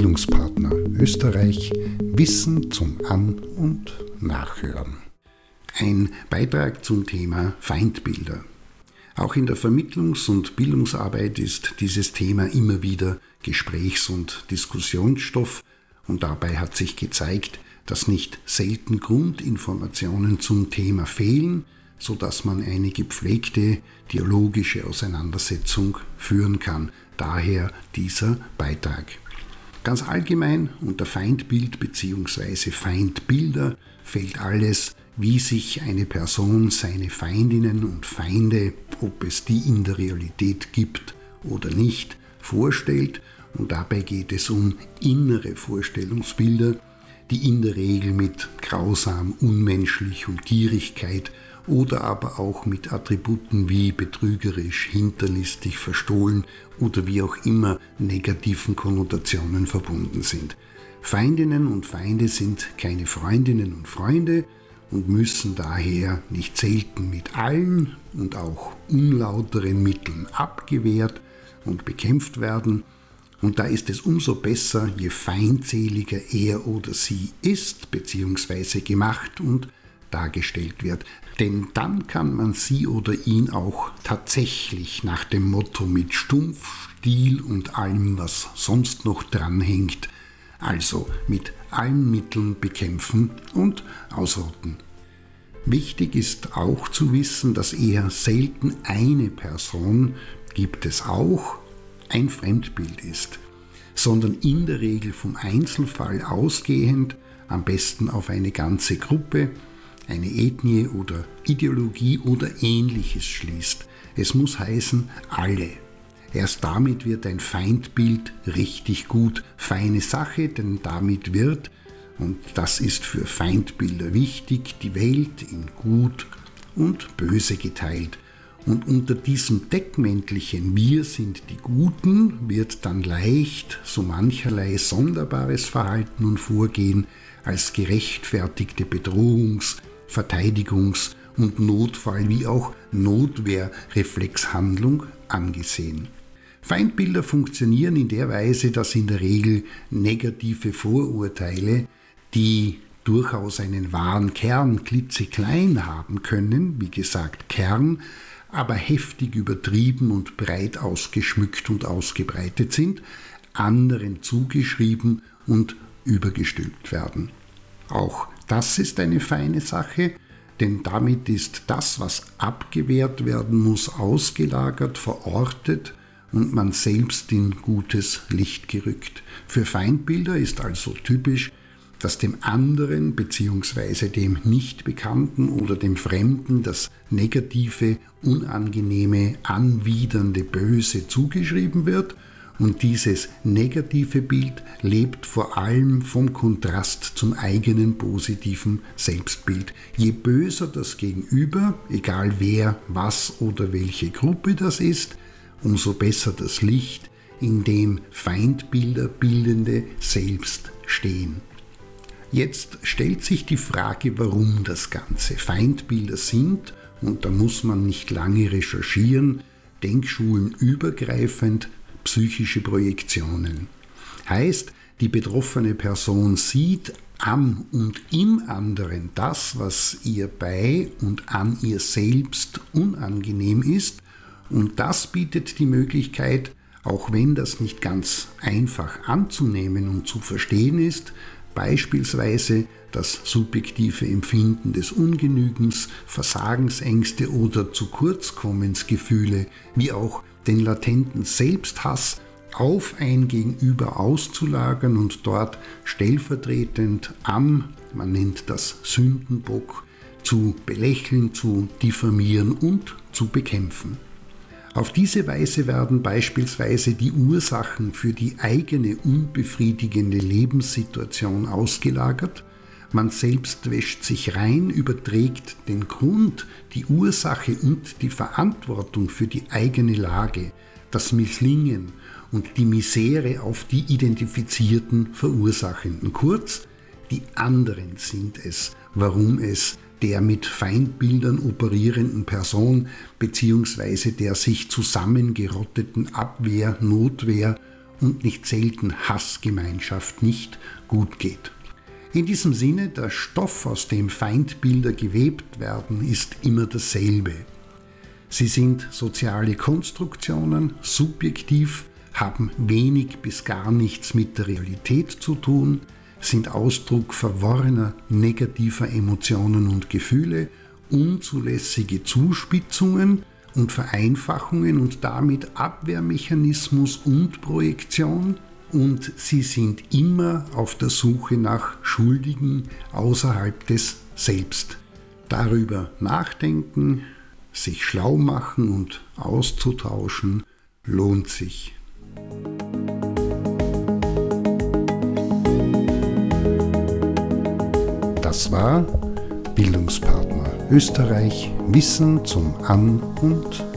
Bildungspartner Österreich Wissen zum An- und Nachhören. Ein Beitrag zum Thema Feindbilder. Auch in der Vermittlungs- und Bildungsarbeit ist dieses Thema immer wieder Gesprächs- und Diskussionsstoff und dabei hat sich gezeigt, dass nicht selten Grundinformationen zum Thema fehlen, so dass man eine gepflegte dialogische Auseinandersetzung führen kann. Daher dieser Beitrag. Ganz allgemein unter Feindbild bzw. Feindbilder fällt alles, wie sich eine Person seine Feindinnen und Feinde, ob es die in der Realität gibt oder nicht, vorstellt. Und dabei geht es um innere Vorstellungsbilder, die in der Regel mit grausam, unmenschlich und Gierigkeit oder aber auch mit Attributen wie betrügerisch, hinterlistig, verstohlen oder wie auch immer negativen Konnotationen verbunden sind. Feindinnen und Feinde sind keine Freundinnen und Freunde und müssen daher nicht selten mit allen und auch unlauteren Mitteln abgewehrt und bekämpft werden. Und da ist es umso besser, je feindseliger er oder sie ist bzw. gemacht und dargestellt wird. Denn dann kann man sie oder ihn auch tatsächlich nach dem Motto mit Stumpf, Stil und allem, was sonst noch dranhängt, also mit allen Mitteln bekämpfen und ausrotten. Wichtig ist auch zu wissen, dass eher selten eine Person, gibt es auch, ein Fremdbild ist, sondern in der Regel vom Einzelfall ausgehend, am besten auf eine ganze Gruppe, eine Ethnie oder Ideologie oder ähnliches schließt. Es muss heißen alle. Erst damit wird ein Feindbild richtig gut. Feine Sache, denn damit wird, und das ist für Feindbilder wichtig, die Welt in gut und böse geteilt. Und unter diesem Deckmäntelchen Wir sind die Guten wird dann leicht so mancherlei sonderbares Verhalten und Vorgehen als gerechtfertigte Bedrohungs-, Verteidigungs- und Notfall wie auch Notwehrreflexhandlung angesehen. Feindbilder funktionieren in der Weise, dass in der Regel negative Vorurteile, die durchaus einen wahren Kern klitzeklein haben können, wie gesagt Kern, aber heftig übertrieben und breit ausgeschmückt und ausgebreitet sind, anderen zugeschrieben und übergestülpt werden. Auch das ist eine feine Sache, denn damit ist das, was abgewehrt werden muss, ausgelagert, verortet und man selbst in gutes Licht gerückt. Für Feindbilder ist also typisch, dass dem anderen bzw. dem Nichtbekannten oder dem Fremden das negative, unangenehme, anwidernde Böse zugeschrieben wird und dieses negative Bild lebt vor allem vom Kontrast zum eigenen positiven Selbstbild. Je böser das Gegenüber, egal wer, was oder welche Gruppe das ist, umso besser das Licht, in dem Feindbilder bildende selbst stehen. Jetzt stellt sich die Frage, warum das Ganze Feindbilder sind, und da muss man nicht lange recherchieren, Denkschulen übergreifend psychische Projektionen. Heißt, die betroffene Person sieht am und im anderen das, was ihr bei und an ihr selbst unangenehm ist und das bietet die Möglichkeit, auch wenn das nicht ganz einfach anzunehmen und zu verstehen ist, beispielsweise das subjektive Empfinden des Ungenügens, Versagensängste oder zu Kurzkommensgefühle, wie auch den latenten Selbsthass auf ein Gegenüber auszulagern und dort stellvertretend am, man nennt das Sündenbock, zu belächeln, zu diffamieren und zu bekämpfen. Auf diese Weise werden beispielsweise die Ursachen für die eigene unbefriedigende Lebenssituation ausgelagert, man selbst wäscht sich rein, überträgt den Grund, die Ursache und die Verantwortung für die eigene Lage, das Misslingen und die Misere auf die identifizierten Verursachenden. Kurz, die anderen sind es, warum es der mit Feindbildern operierenden Person bzw. der sich zusammengerotteten Abwehr, Notwehr und nicht selten Hassgemeinschaft nicht gut geht. In diesem Sinne, der Stoff, aus dem Feindbilder gewebt werden, ist immer dasselbe. Sie sind soziale Konstruktionen, subjektiv, haben wenig bis gar nichts mit der Realität zu tun, sind Ausdruck verworrener negativer Emotionen und Gefühle, unzulässige Zuspitzungen und Vereinfachungen und damit Abwehrmechanismus und Projektion und sie sind immer auf der Suche nach Schuldigen außerhalb des Selbst. Darüber nachdenken, sich schlau machen und auszutauschen lohnt sich. Das war Bildungspartner Österreich Wissen zum An- und